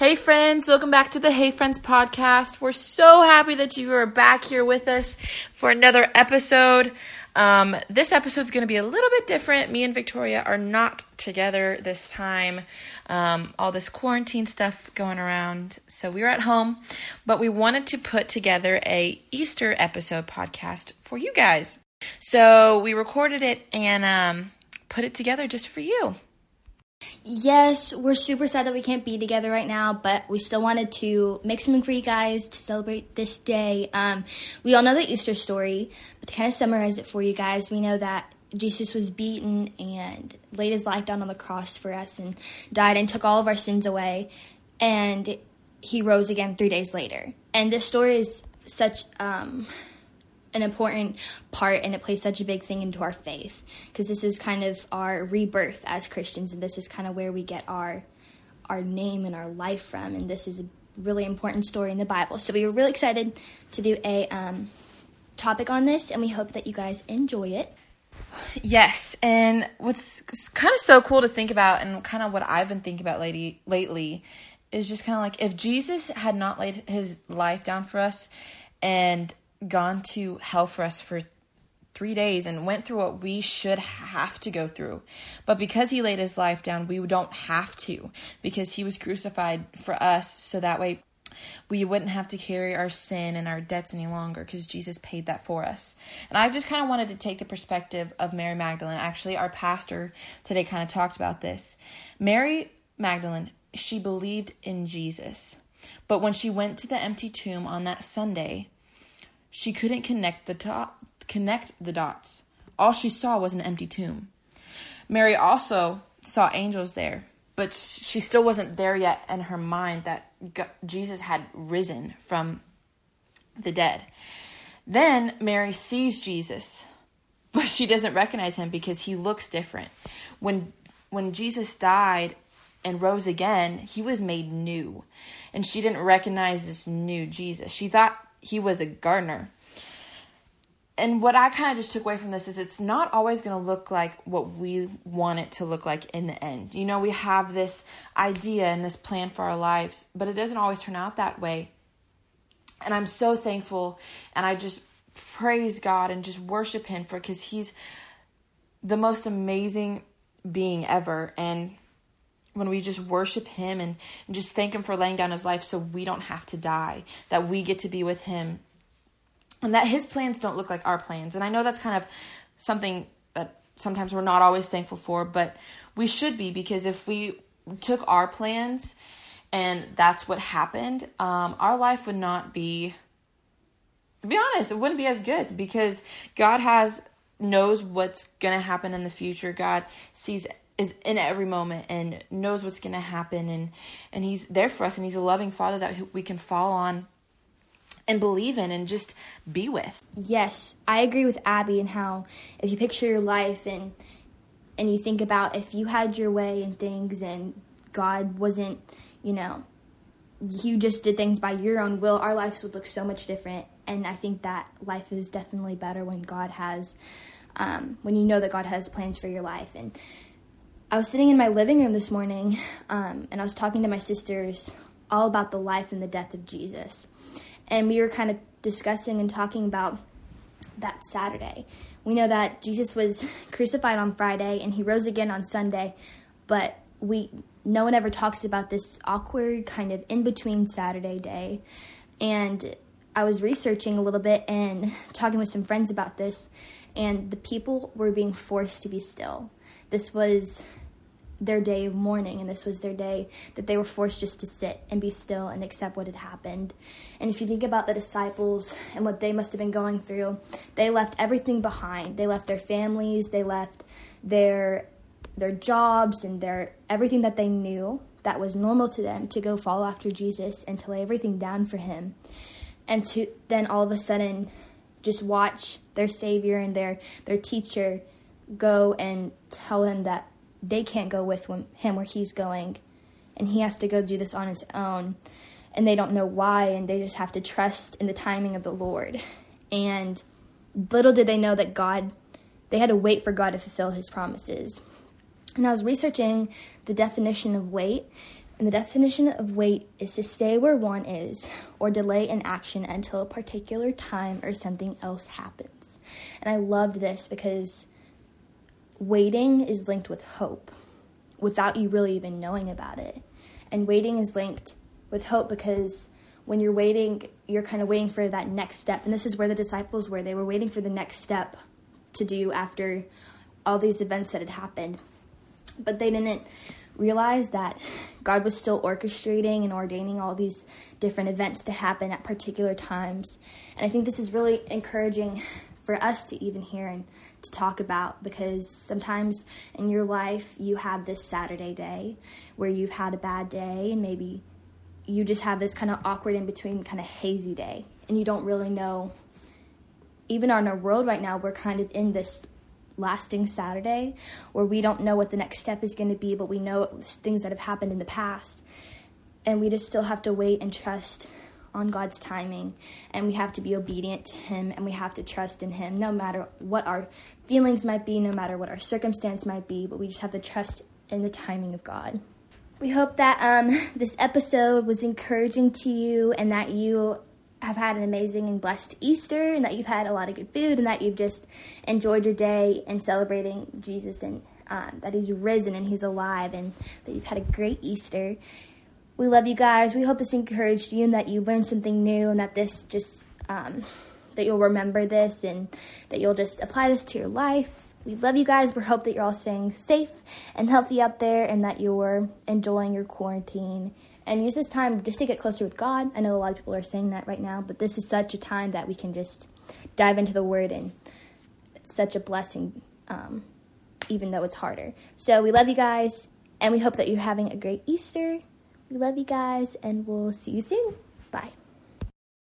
Hey, friends, welcome back to the Hey Friends podcast. We're so happy that you are back here with us for another episode. Um, this episode is going to be a little bit different. Me and Victoria are not together this time. Um, all this quarantine stuff going around, so we were at home, but we wanted to put together a Easter episode podcast for you guys. So we recorded it and um, put it together just for you. Yes, we're super sad that we can't be together right now, but we still wanted to make something for you guys to celebrate this day. Um, we all know the Easter story, but to kind of summarize it for you guys, we know that Jesus was beaten and laid his life down on the cross for us and died and took all of our sins away, and he rose again three days later. And this story is such um, an important part and it plays such a big thing into our faith because this is kind of our rebirth as Christians and this is kind of where we get our our name and our life from and this is a really important story in the Bible. So we were really excited to do a um, topic on this and we hope that you guys enjoy it. Yes, and what's kind of so cool to think about and kind of what I've been thinking about lately lately is just kind of like if Jesus had not laid his life down for us and gone to hell for us for three days and went through what we should have to go through. But because he laid his life down, we don't have to because he was crucified for us so that way we wouldn't have to carry our sin and our debts any longer because Jesus paid that for us. And I just kind of wanted to take the perspective of Mary Magdalene. Actually, our pastor today kind of talked about this. Mary Magdalene, she believed in Jesus. But when she went to the empty tomb on that Sunday, she couldn't connect the to- connect the dots. All she saw was an empty tomb. Mary also saw angels there, but she still wasn't there yet in her mind that Jesus had risen from the dead. Then Mary sees Jesus, but she doesn't recognize him because he looks different. When when Jesus died and rose again, he was made new. And she didn't recognize this new Jesus. She thought he was a gardener. And what I kind of just took away from this is it's not always going to look like what we want it to look like in the end. You know, we have this idea and this plan for our lives, but it doesn't always turn out that way. And I'm so thankful and I just praise God and just worship Him for because He's the most amazing being ever. And when we just worship him and, and just thank him for laying down his life so we don't have to die, that we get to be with him, and that his plans don't look like our plans. And I know that's kind of something that sometimes we're not always thankful for, but we should be because if we took our plans and that's what happened, um, our life would not be. To be honest, it wouldn't be as good because God has knows what's going to happen in the future. God sees is in every moment and knows what's going to happen and and he's there for us and he's a loving father that we can fall on and believe in and just be with. Yes, I agree with Abby and how if you picture your life and and you think about if you had your way and things and God wasn't, you know, you just did things by your own will, our lives would look so much different. And I think that life is definitely better when God has, um, when you know that God has plans for your life. And I was sitting in my living room this morning um, and I was talking to my sisters all about the life and the death of Jesus. And we were kind of discussing and talking about that Saturday. We know that Jesus was crucified on Friday and he rose again on Sunday, but we no one ever talks about this awkward kind of in between Saturday day. And I was researching a little bit and talking with some friends about this, and the people were being forced to be still. This was their day of mourning, and this was their day that they were forced just to sit and be still and accept what had happened. And if you think about the disciples and what they must have been going through, they left everything behind. They left their families, they left their their jobs and their everything that they knew that was normal to them to go follow after Jesus and to lay everything down for him. And to then all of a sudden just watch their savior and their their teacher go and tell him that they can't go with him where he's going and he has to go do this on his own and they don't know why and they just have to trust in the timing of the Lord. And little did they know that God they had to wait for God to fulfill his promises. And I was researching the definition of wait And the definition of wait is to stay where one is or delay an action until a particular time or something else happens. And I loved this because waiting is linked with hope without you really even knowing about it. And waiting is linked with hope because when you're waiting, you're kind of waiting for that next step. And this is where the disciples were. They were waiting for the next step to do after all these events that had happened. But they didn't realize that God was still orchestrating and ordaining all these different events to happen at particular times. And I think this is really encouraging for us to even hear and to talk about because sometimes in your life you have this Saturday day where you've had a bad day and maybe you just have this kind of awkward in between kind of hazy day and you don't really know even on our world right now we're kind of in this lasting Saturday where we don't know what the next step is going to be, but we know things that have happened in the past. And we just still have to wait and trust on God's timing. And we have to be obedient to Him and we have to trust in Him no matter what our feelings might be, no matter what our circumstance might be, but we just have to trust in the timing of God. We hope that um, this episode was encouraging to you and that you have had an amazing and blessed Easter and that you've had a lot of good food and that you've just enjoyed your day and celebrating Jesus and um, that He's risen and He's alive and that you've had a great Easter. We love you guys. We hope this encouraged you and that you learned something new and that this just, um, that you'll remember this and that you'll just apply this to your life. We love you guys. We hope that you're all staying safe and healthy out there and that you're enjoying your quarantine and use this time just to get closer with God. I know a lot of people are saying that right now, but this is such a time that we can just dive into the Word, and it's such a blessing, um, even though it's harder. So we love you guys, and we hope that you're having a great Easter. We love you guys, and we'll see you soon. Bye.